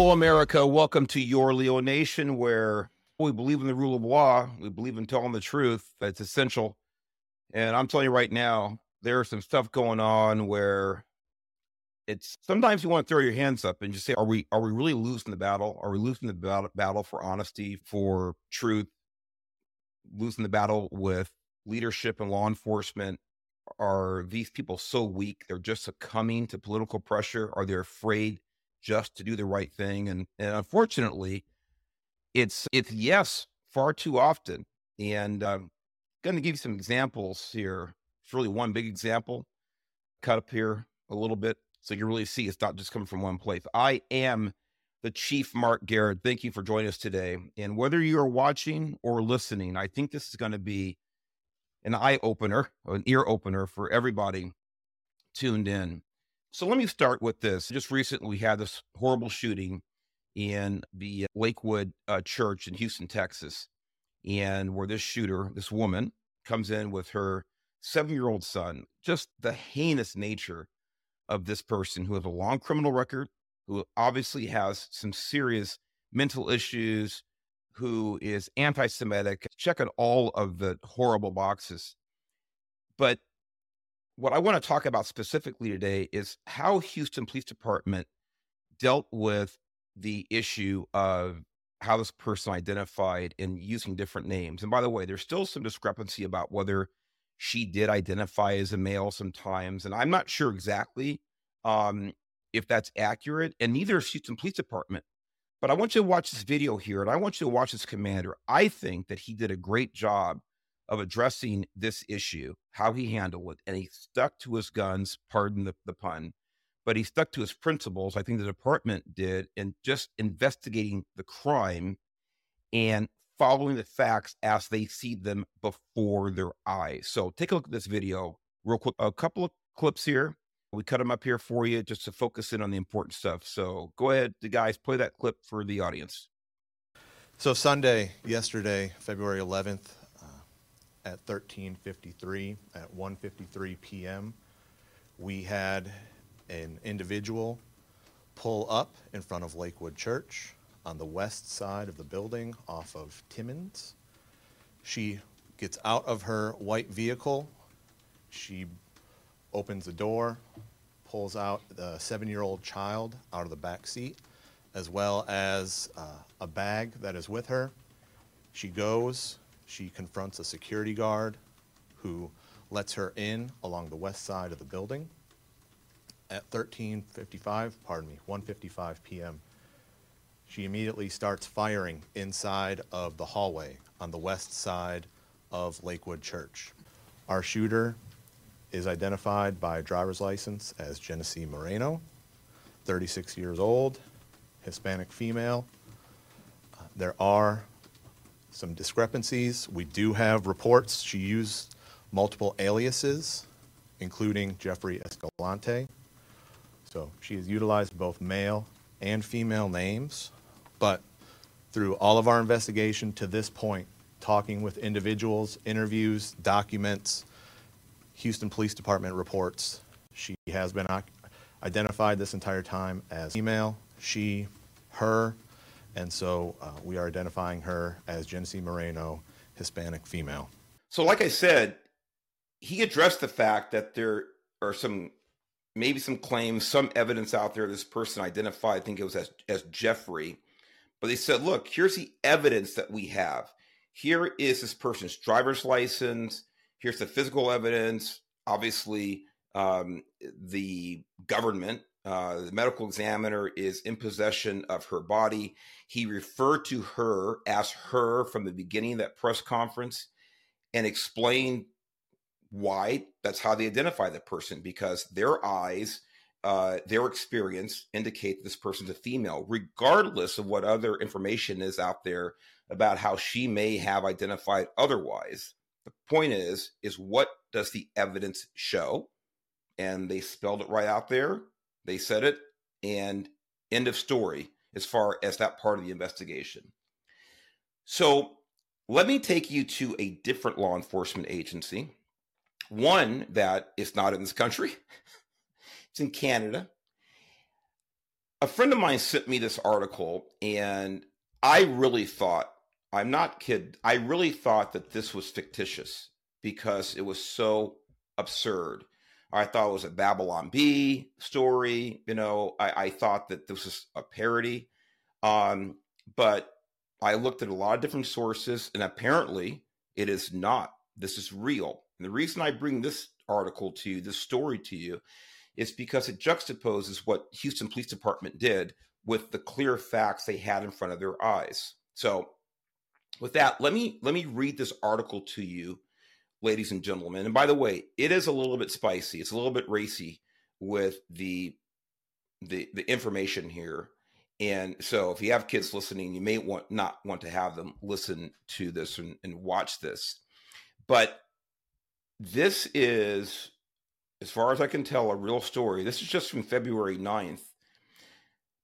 Hello, America. Welcome to your Leo Nation, where we believe in the rule of law. We believe in telling the truth. That's essential. And I'm telling you right now, there's some stuff going on where it's sometimes you want to throw your hands up and just say, "Are we are we really losing the battle? Are we losing the battle, battle for honesty, for truth? Losing the battle with leadership and law enforcement? Are these people so weak? They're just succumbing to political pressure? Are they afraid just to do the right thing. And, and unfortunately, it's it's yes far too often. And I'm um, going to give you some examples here. It's really one big example. Cut up here a little bit so you can really see it's not just coming from one place. I am the Chief Mark Garrett. Thank you for joining us today. And whether you're watching or listening, I think this is going to be an eye opener, an ear opener for everybody tuned in. So let me start with this. Just recently, we had this horrible shooting in the Lakewood uh, Church in Houston, Texas, and where this shooter, this woman, comes in with her seven year old son. Just the heinous nature of this person who has a long criminal record, who obviously has some serious mental issues, who is anti Semitic, checking all of the horrible boxes. But what I want to talk about specifically today is how Houston Police Department dealt with the issue of how this person identified and using different names. And by the way, there's still some discrepancy about whether she did identify as a male sometimes. And I'm not sure exactly um, if that's accurate. And neither is Houston Police Department. But I want you to watch this video here and I want you to watch this commander. I think that he did a great job of addressing this issue, how he handled it, and he stuck to his guns, pardon the, the pun, but he stuck to his principles. I think the department did in just investigating the crime and following the facts as they see them before their eyes. So take a look at this video real quick. A couple of clips here. We cut them up here for you just to focus in on the important stuff. So go ahead, the guys, play that clip for the audience. So Sunday, yesterday, February 11th, at 1353 at 1:53 p.m. We had an individual pull up in front of Lakewood Church on the west side of the building off of Timmons. She gets out of her white vehicle. She opens the door, pulls out the seven-year-old child out of the back seat, as well as uh, a bag that is with her. She goes she confronts a security guard who lets her in along the west side of the building. At 13:55, pardon me, 1:55 p.m., she immediately starts firing inside of the hallway on the west side of Lakewood Church. Our shooter is identified by driver's license as Genesse Moreno, 36 years old, Hispanic female. Uh, there are some discrepancies. We do have reports. She used multiple aliases, including Jeffrey Escalante. So she has utilized both male and female names. But through all of our investigation to this point, talking with individuals, interviews, documents, Houston Police Department reports, she has been identified this entire time as female, she, her, and so uh, we are identifying her as Genesse Moreno, Hispanic female. So, like I said, he addressed the fact that there are some, maybe some claims, some evidence out there this person identified, I think it was as, as Jeffrey. But they said, look, here's the evidence that we have. Here is this person's driver's license. Here's the physical evidence. Obviously, um, the government uh, the medical examiner is in possession of her body. He referred to her as her from the beginning of that press conference and explained why that's how they identify the person because their eyes, uh, their experience indicate this person's a female, regardless of what other information is out there about how she may have identified otherwise. The point is, is what does the evidence show? And they spelled it right out there they said it, and end of story as far as that part of the investigation. So let me take you to a different law enforcement agency, one that is not in this country, it's in Canada. a friend of mine sent me this article, and I really thought, I'm not kid, I really thought that this was fictitious because it was so absurd. I thought it was a Babylon Bee story. You know, I, I thought that this was a parody. Um, but I looked at a lot of different sources, and apparently it is not. This is real. And the reason I bring this article to you, this story to you, is because it juxtaposes what Houston Police Department did with the clear facts they had in front of their eyes. So, with that, let me let me read this article to you ladies and gentlemen. And by the way, it is a little bit spicy. It's a little bit racy with the the the information here. And so if you have kids listening, you may want not want to have them listen to this and, and watch this. But this is, as far as I can tell, a real story. This is just from February 9th.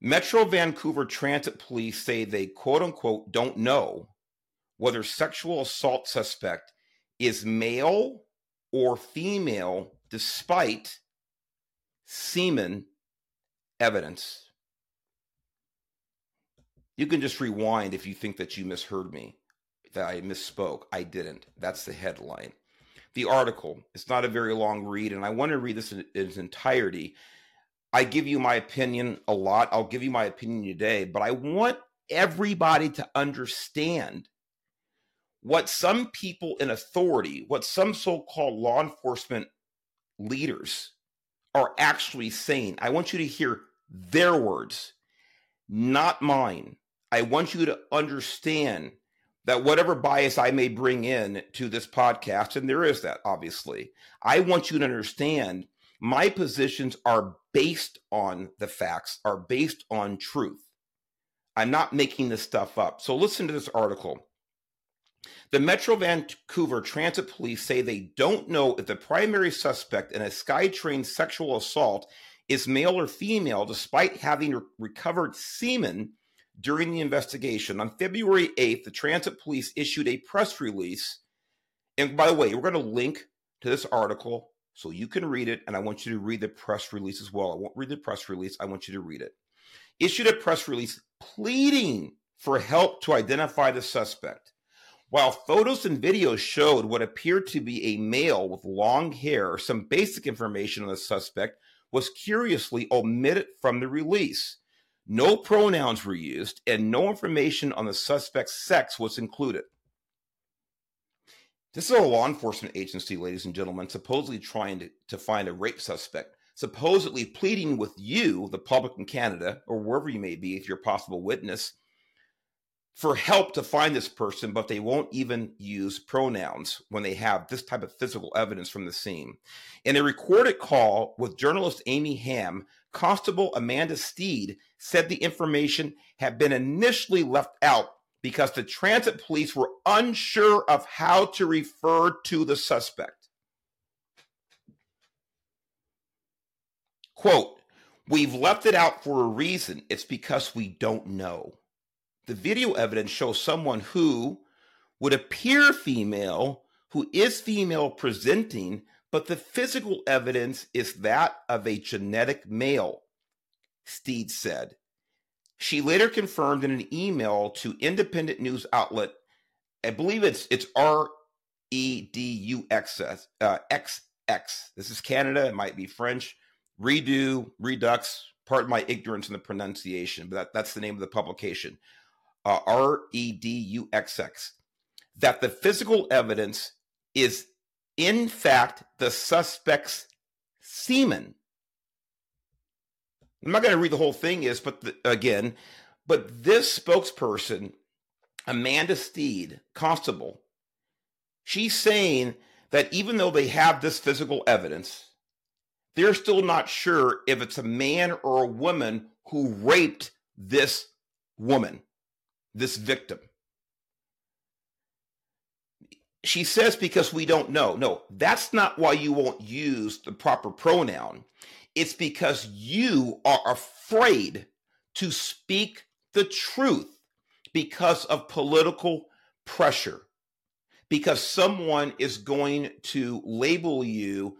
Metro Vancouver Transit Police say they quote unquote don't know whether sexual assault suspect is male or female despite semen evidence. You can just rewind if you think that you misheard me, that I misspoke. I didn't. That's the headline. The article, it's not a very long read, and I want to read this in, its entirety. I give you my opinion a lot. I'll give you my opinion today, but I want everybody to understand what some people in authority, what some so called law enforcement leaders are actually saying. I want you to hear their words, not mine. I want you to understand that whatever bias I may bring in to this podcast, and there is that obviously, I want you to understand my positions are based on the facts, are based on truth. I'm not making this stuff up. So listen to this article. The Metro Vancouver Transit Police say they don't know if the primary suspect in a SkyTrain sexual assault is male or female, despite having re- recovered semen during the investigation. On February 8th, the Transit Police issued a press release. And by the way, we're going to link to this article so you can read it. And I want you to read the press release as well. I won't read the press release, I want you to read it. Issued a press release pleading for help to identify the suspect. While photos and videos showed what appeared to be a male with long hair, some basic information on the suspect was curiously omitted from the release. No pronouns were used, and no information on the suspect's sex was included. This is a law enforcement agency, ladies and gentlemen, supposedly trying to, to find a rape suspect, supposedly pleading with you, the public in Canada, or wherever you may be, if you're a possible witness, for help to find this person, but they won't even use pronouns when they have this type of physical evidence from the scene. In a recorded call with journalist Amy Hamm, Constable Amanda Steed said the information had been initially left out because the transit police were unsure of how to refer to the suspect. Quote, We've left it out for a reason. It's because we don't know the video evidence shows someone who would appear female, who is female presenting, but the physical evidence is that of a genetic male, Steed said. She later confirmed in an email to independent news outlet, I believe it's it's R E D U X S uh, X X. This is Canada. It might be French. Redo, Redux. Pardon my ignorance in the pronunciation, but that, that's the name of the publication uh, R E D U X X, that the physical evidence is in fact the suspect's semen. I'm not going to read the whole thing is, but the, again, but this spokesperson, Amanda Steed, constable, she's saying that even though they have this physical evidence, they're still not sure if it's a man or a woman who raped this woman this victim. She says, because we don't know. No, that's not why you won't use the proper pronoun. It's because you are afraid to speak the truth because of political pressure, because someone is going to label you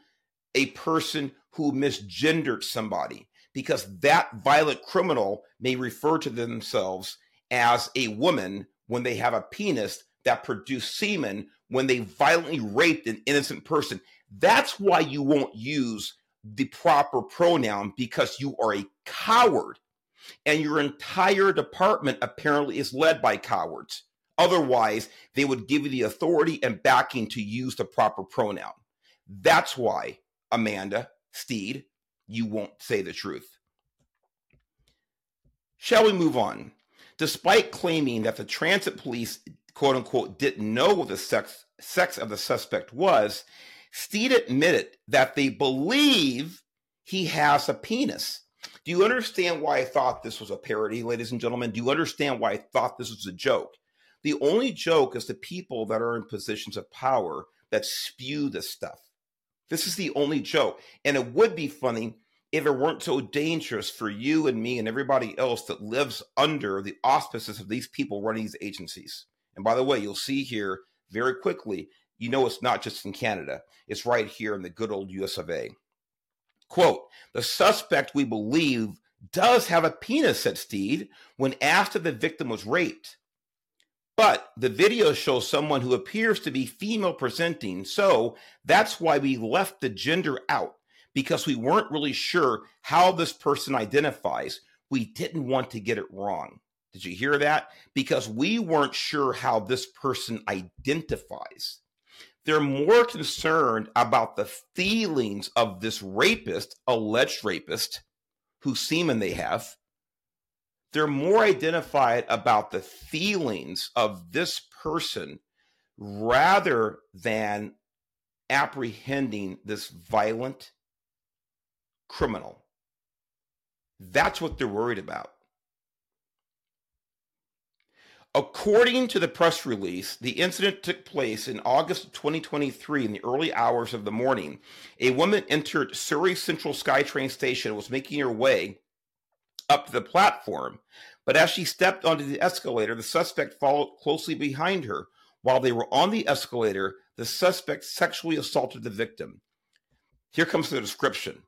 a person who misgendered somebody, because that violent criminal may refer to themselves as a woman when they have a penis that produced semen when they violently raped an innocent person. That's why you won't use the proper pronoun because you are a coward. And your entire department apparently is led by cowards. Otherwise, they would give you the authority and backing to use the proper pronoun. That's why, Amanda Steed, you won't say the truth. Shall we move on? Despite claiming that the transit police, quote unquote, didn't know what the sex, sex of the suspect was, Steed admitted that they believe he has a penis. Do you understand why I thought this was a parody, ladies and gentlemen? Do you understand why I thought this was a joke? The only joke is the people that are in positions of power that spew this stuff. This is the only joke. And it would be funny if it weren't so dangerous for you and me and everybody else that lives under the auspices of these people running these agencies. And by the way, you'll see here very quickly, you know it's not just in Canada, it's right here in the good old US of A. Quote, the suspect, we believe, does have a penis, said Steed, when asked if the victim was raped. But the video shows someone who appears to be female presenting, so that's why we left the gender out because we weren't really sure how this person identifies. We didn't want to get it wrong. Did you hear that? Because we weren't sure how this person identifies. They're more concerned about the feelings of this rapist, alleged rapist, whose semen they have, they're more identified about the feelings of this person rather than apprehending this violent criminal. That's what they're worried about. According to the press release, the incident took place in August of 2023 in the early hours of the morning. A woman entered Surrey Central SkyTrain station and was making her way up the platform. But as she stepped onto the escalator, the suspect followed closely behind her. While they were on the escalator, the suspect sexually assaulted the victim. Here comes the description.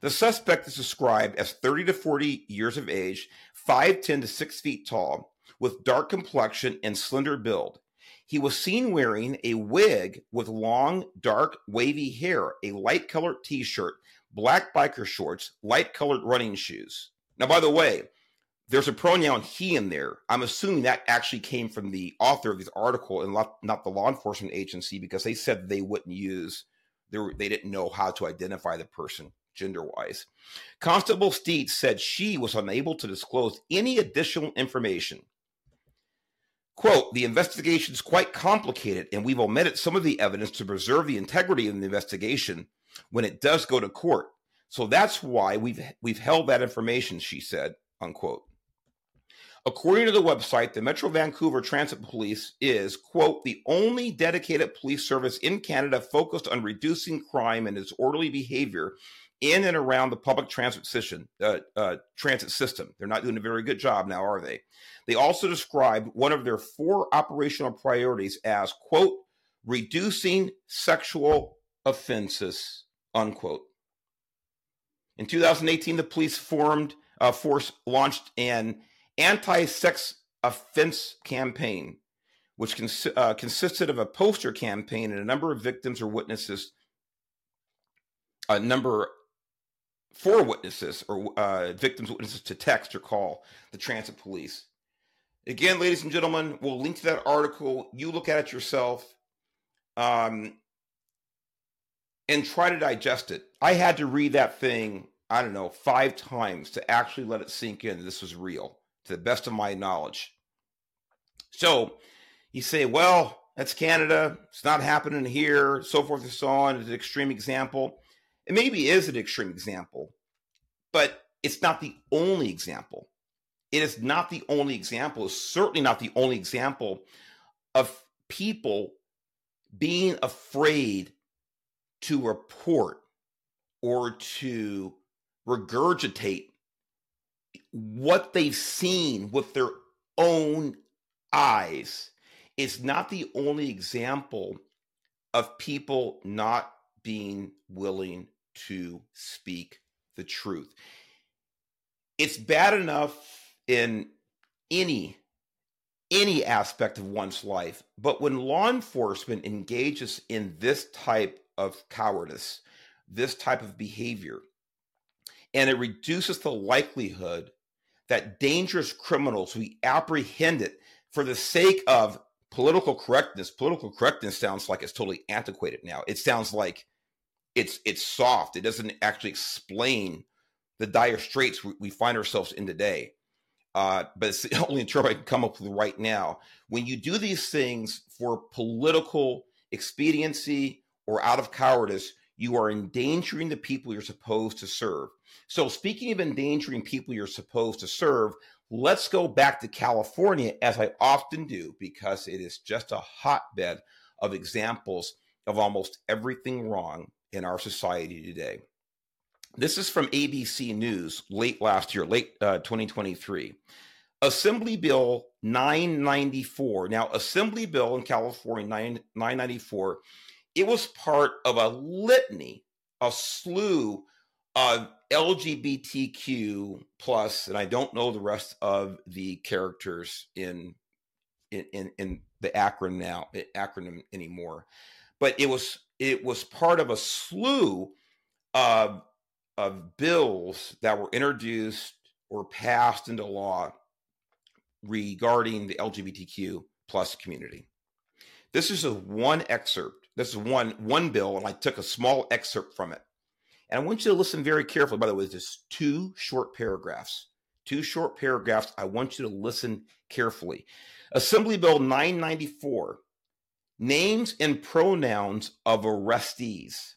The suspect is described as 30 to 40 years of age, 5'10 to 6 feet tall, with dark complexion and slender build. He was seen wearing a wig with long, dark, wavy hair, a light colored t shirt, black biker shorts, light colored running shoes. Now, by the way, there's a pronoun he in there. I'm assuming that actually came from the author of this article and not, the law enforcement agency because they said they wouldn't use, they, were, they didn't know how to identify the person gender wise. Constable Steed said she was unable to disclose any additional information. Quote, the investigation is quite complicated and we've omitted some of the evidence to preserve the integrity of the investigation when it does go to court. So that's why we've we've held that information, she said, unquote. According to the website, the Metro Vancouver Transit Police is, quote, the only dedicated police service in Canada focused on reducing crime and disorderly behavior in and around the public transit system. Uh, uh, transit system. They're not doing a very good job now, are they? They also described one of their four operational priorities as, quote, reducing sexual offenses unquote. In 2018, the police formed uh, force launched an anti-sex offense campaign, which cons- uh, consisted of a poster campaign and a number of victims or witnesses, a number four witnesses or uh, victims witnesses to text or call the transit police. Again, ladies and gentlemen, we'll link to that article. You look at it yourself. Um, and try to digest it. I had to read that thing, I don't know, five times to actually let it sink in. This was real, to the best of my knowledge. So you say, well, that's Canada. It's not happening here, so forth and so on. It's an extreme example. It maybe is an extreme example, but it's not the only example. It is not the only example. It's certainly not the only example of people being afraid to report or to regurgitate what they've seen with their own eyes It's not the only example of people not being willing to speak the truth. It's bad enough in any any aspect of one's life, but when law enforcement engages in this type of cowardice, this type of behavior, and it reduces the likelihood that dangerous criminals we apprehended for the sake of political correctness. Political correctness sounds like it's totally antiquated now. It sounds like it's it's soft. It doesn't actually explain the dire straits we, find ourselves in today. Uh, but it's the only term I can come up with right now. When you do these things for political expediency or out of cowardice, you are endangering the people you're supposed to serve. So, speaking of endangering people you're supposed to serve, let's go back to California, as I often do, because it is just a hotbed of examples of almost everything wrong in our society today. This is from ABC News late last year, late uh, 2023. Assembly Bill 994. Now, Assembly Bill in California 9, 994, it was part of a litany, a slew of LGBTQ plus, and I don't know the rest of the characters in in in, in the acronym now acronym anymore, but it was it was part of a slew of of bills that were introduced or passed into law regarding the LGBTQ plus community. This is a one excerpt. This is one one bill, and I took a small excerpt from it. And I want you to listen very carefully. By the way, just two short paragraphs. Two short paragraphs. I want you to listen carefully. Assembly Bill 994 names and pronouns of arrestees.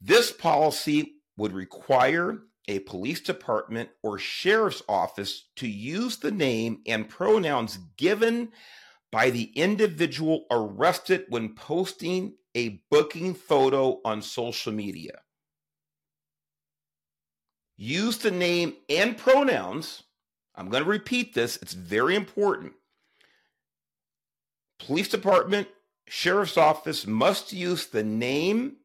This policy would require a police department or sheriff's office to use the name and pronouns given by the individual arrested when posting a booking photo on social media. Use the name and pronouns. I'm going to repeat this, it's very important. Police department, sheriff's office must use the name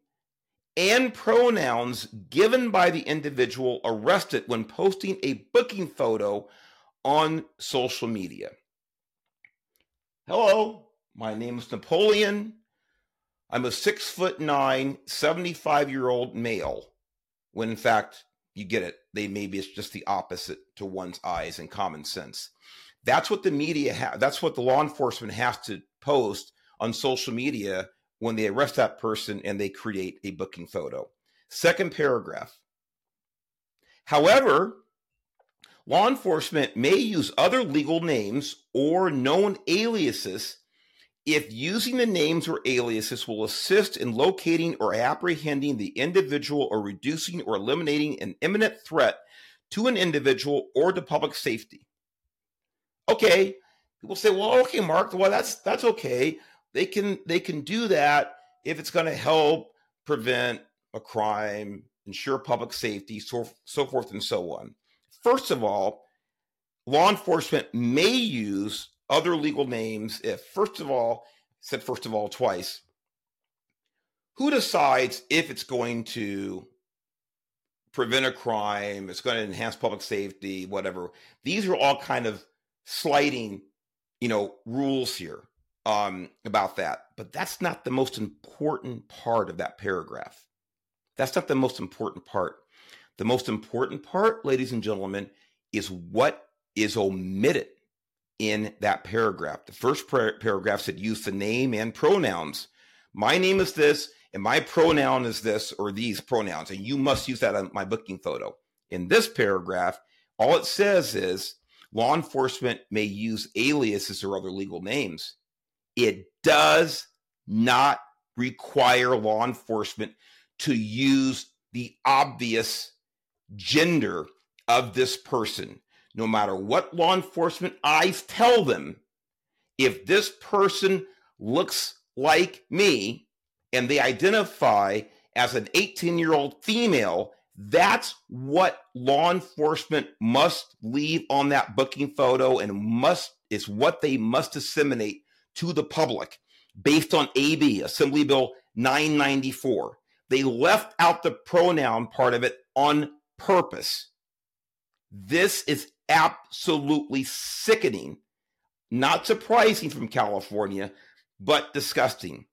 and pronouns given by the individual arrested when posting a booking photo on social media. Hello, my name is Napoleon. I'm a six foot nine, 75 year old male. When in fact, you get it. They maybe it's just the opposite to one's eyes and common sense. That's what the media has. That's what the law enforcement has to post on social media when they arrest that person and they create a booking photo. Second paragraph. However, law enforcement may use other legal names or known aliases if using the names or aliases will assist in locating or apprehending the individual or reducing or eliminating an imminent threat to an individual or to public safety. Okay, people say, "Well, okay, Mark, well that's that's okay. They can they can do that if it's going to help prevent a crime, ensure public safety, so so forth and so on." First of all, law enforcement may use other legal names if, first of all, said first of all twice, who decides if it's going to prevent a crime, it's going to enhance public safety, whatever. These are all kind of sliding, you know, rules here um, about that. But that's not the most important part of that paragraph. That's not the most important part. The most important part, ladies and gentlemen, is what is omitted in that paragraph. The first par- paragraph said use the name and pronouns. My name is this, and my pronoun is this or these pronouns, and you must use that on my booking photo. In this paragraph, all it says is law enforcement may use aliases or other legal names. It does not require law enforcement to use the obvious gender of this person no matter what law enforcement eyes tell them, if this person looks like me and they identify as an 18 year old female, that's what law enforcement must leave on that booking photo and must is what they must disseminate to the public based on AB Assembly Bill 994. They left out the pronoun part of it on purpose. This is absolutely sickening. Not surprising from California, but disgusting.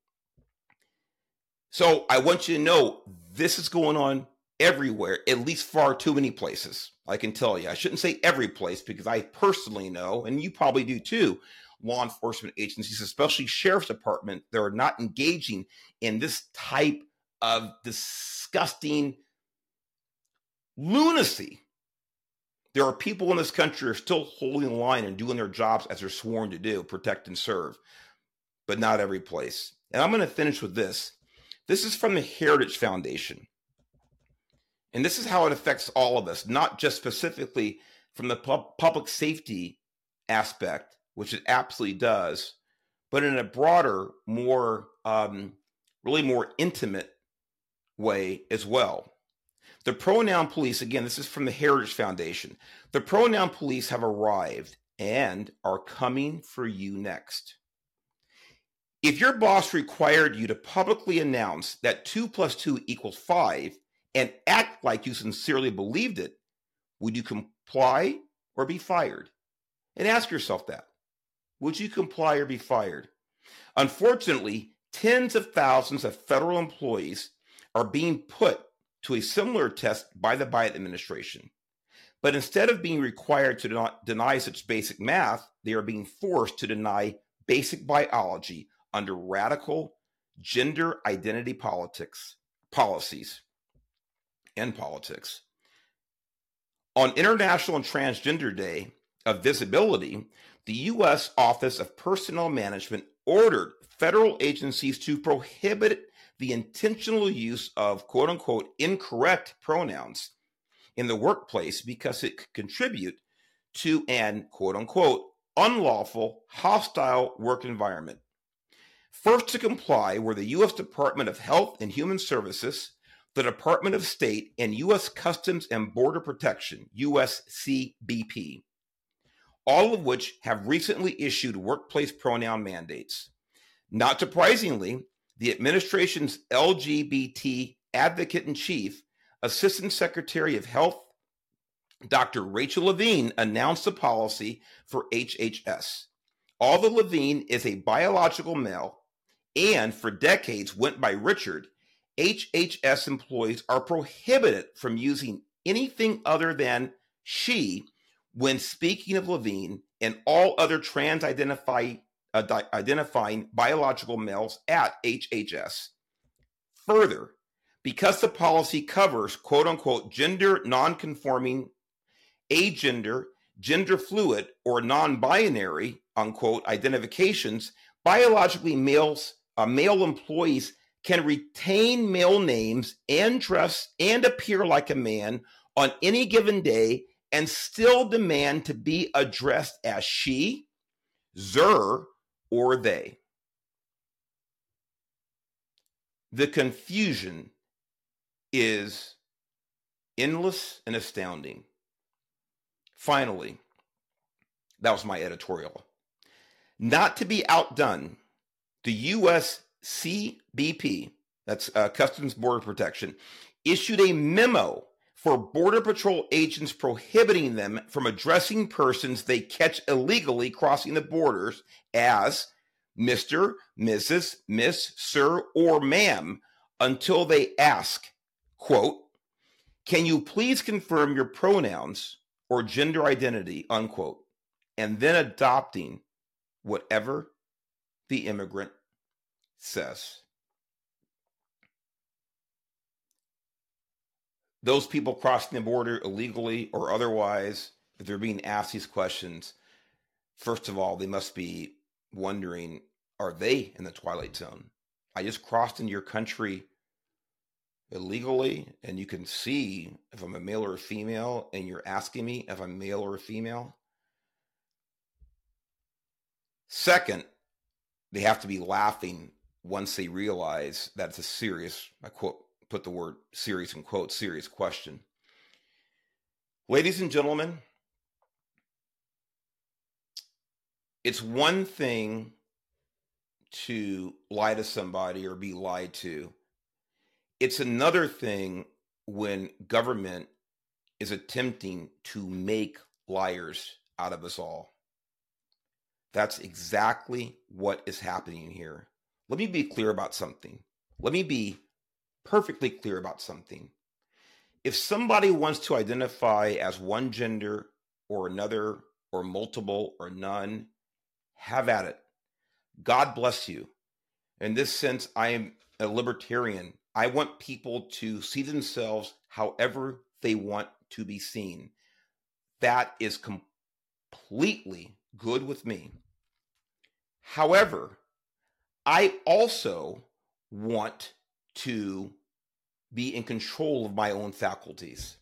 So I want you to know this is going on everywhere, at least far too many places. I can tell you. I shouldn't say every place because I personally know, and you probably do too, law enforcement agencies, especially sheriff's department, they're not engaging in this type of disgusting lunacy. There are people in this country who are still holding the line and doing their jobs as they're sworn to do, protect and serve, but not every place. And I'm going to finish with this. This is from the Heritage Foundation. And this is how it affects all of us, not just specifically from the public safety aspect, which it absolutely does, but in a broader, more, um, really more intimate way as well. The pronoun police, again, this is from the Heritage Foundation. The pronoun police have arrived and are coming for you next. If your boss required you to publicly announce that 2 plus 2 equals 5 and act like you sincerely believed it, would you comply or be fired? And ask yourself that. Would you comply or be fired? Unfortunately, tens of thousands of federal employees are being put to a similar test by the Biden administration. But instead of being required to deny such basic math, they are being forced to deny basic biology under radical gender identity politics policies and politics. On International Transgender Day of Visibility, the U.S. Office of Personnel Management ordered federal agencies to prohibit the intentional use of quote unquote incorrect pronouns in the workplace because it could contribute to an quote unquote unlawful, hostile work environment. First to comply were the U.S. Department of Health and Human Services, the Department of State, and U.S. Customs and Border Protection, USCBP, all of which have recently issued workplace pronoun mandates. Not surprisingly, the administration's LGBT advocate in chief, Assistant Secretary of Health, Dr. Rachel Levine, announced the policy for HHS. Although Levine is a biological male and for decades went by Richard, HHS employees are prohibited from using anything other than she when speaking of Levine and all other trans uh, identifying biological males at HHS. Further, because the policy covers quote unquote gender nonconforming, agender, gender fluid, or non binary unquote identifications, biologically males, uh, male employees can retain male names and dress and appear like a man on any given day and still demand to be addressed as she, zer, or they. The confusion is endless and astounding. Finally, that was my editorial. Not to be outdone, the U.S. CBP, that's uh, Customs Border Protection, issued a memo for Border Patrol agents prohibiting them from addressing persons they catch illegally crossing the borders as Mr., Mrs., Miss, Sir, or Ma'am until they ask, quote, can you please confirm your pronouns or gender identity, unquote, and then adopting whatever the immigrant says. those people crossing the border illegally or otherwise, if they're being asked these questions, first of all, they must be wondering, are they in the twilight zone? I just crossed into your country illegally, and you can see if I'm a male or a female, and you're asking me if I'm male or a female. Second, they have to be laughing once they realize that it's a serious, I quote, put the word serious in quotes, serious question. Ladies and gentlemen, it's one thing to lie to somebody or be lied to. It's another thing when government is attempting to make liars out of us all. That's exactly what is happening here. Let me be clear about something. Let me be perfectly clear about something. If somebody wants to identify as one gender or another, or multiple or none, have at it. God bless you. In this sense, I am a libertarian. I want people to see themselves however they want to be seen. That is completely good with me. However, I also want to be in control of my own faculties.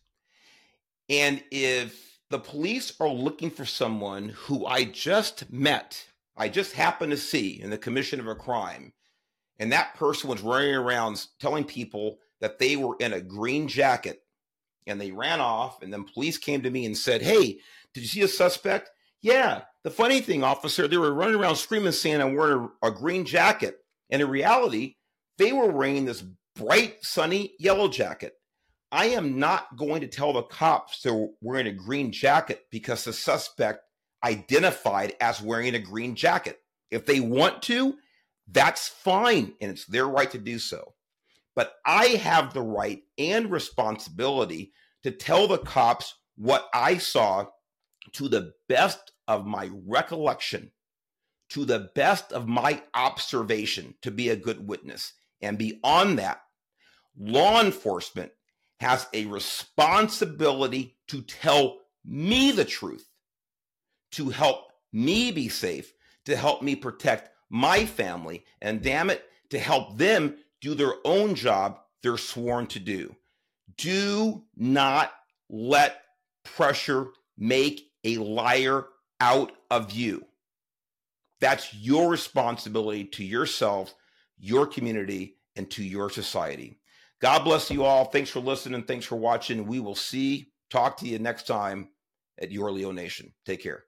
And if the police are looking for someone who I just met, I just happened to see in the commission of a crime, and that person was running around telling people that they were in a green jacket and they ran off, and then police came to me and said, Hey, did you see a suspect? Yeah. The funny thing, officer, they were running around screaming, saying I'm wearing a, a green jacket. And in reality, they were wearing this bright, sunny yellow jacket. I am not going to tell the cops they're wearing a green jacket because the suspect identified as wearing a green jacket. If they want to, that's fine, and it's their right to do so. But I have the right and responsibility to tell the cops what I saw to the best of my recollection, to the best of my observation to be a good witness. And beyond that, law enforcement has a responsibility to tell me the truth, to help me be safe, to help me protect my family, and damn it, to help them do their own job they're sworn to do. Do not let pressure make a liar out of you. That's your responsibility to yourself, your community, and to your society. God bless you all. Thanks for listening. Thanks for watching. We will see, talk to you next time at Your Leo Nation. Take care.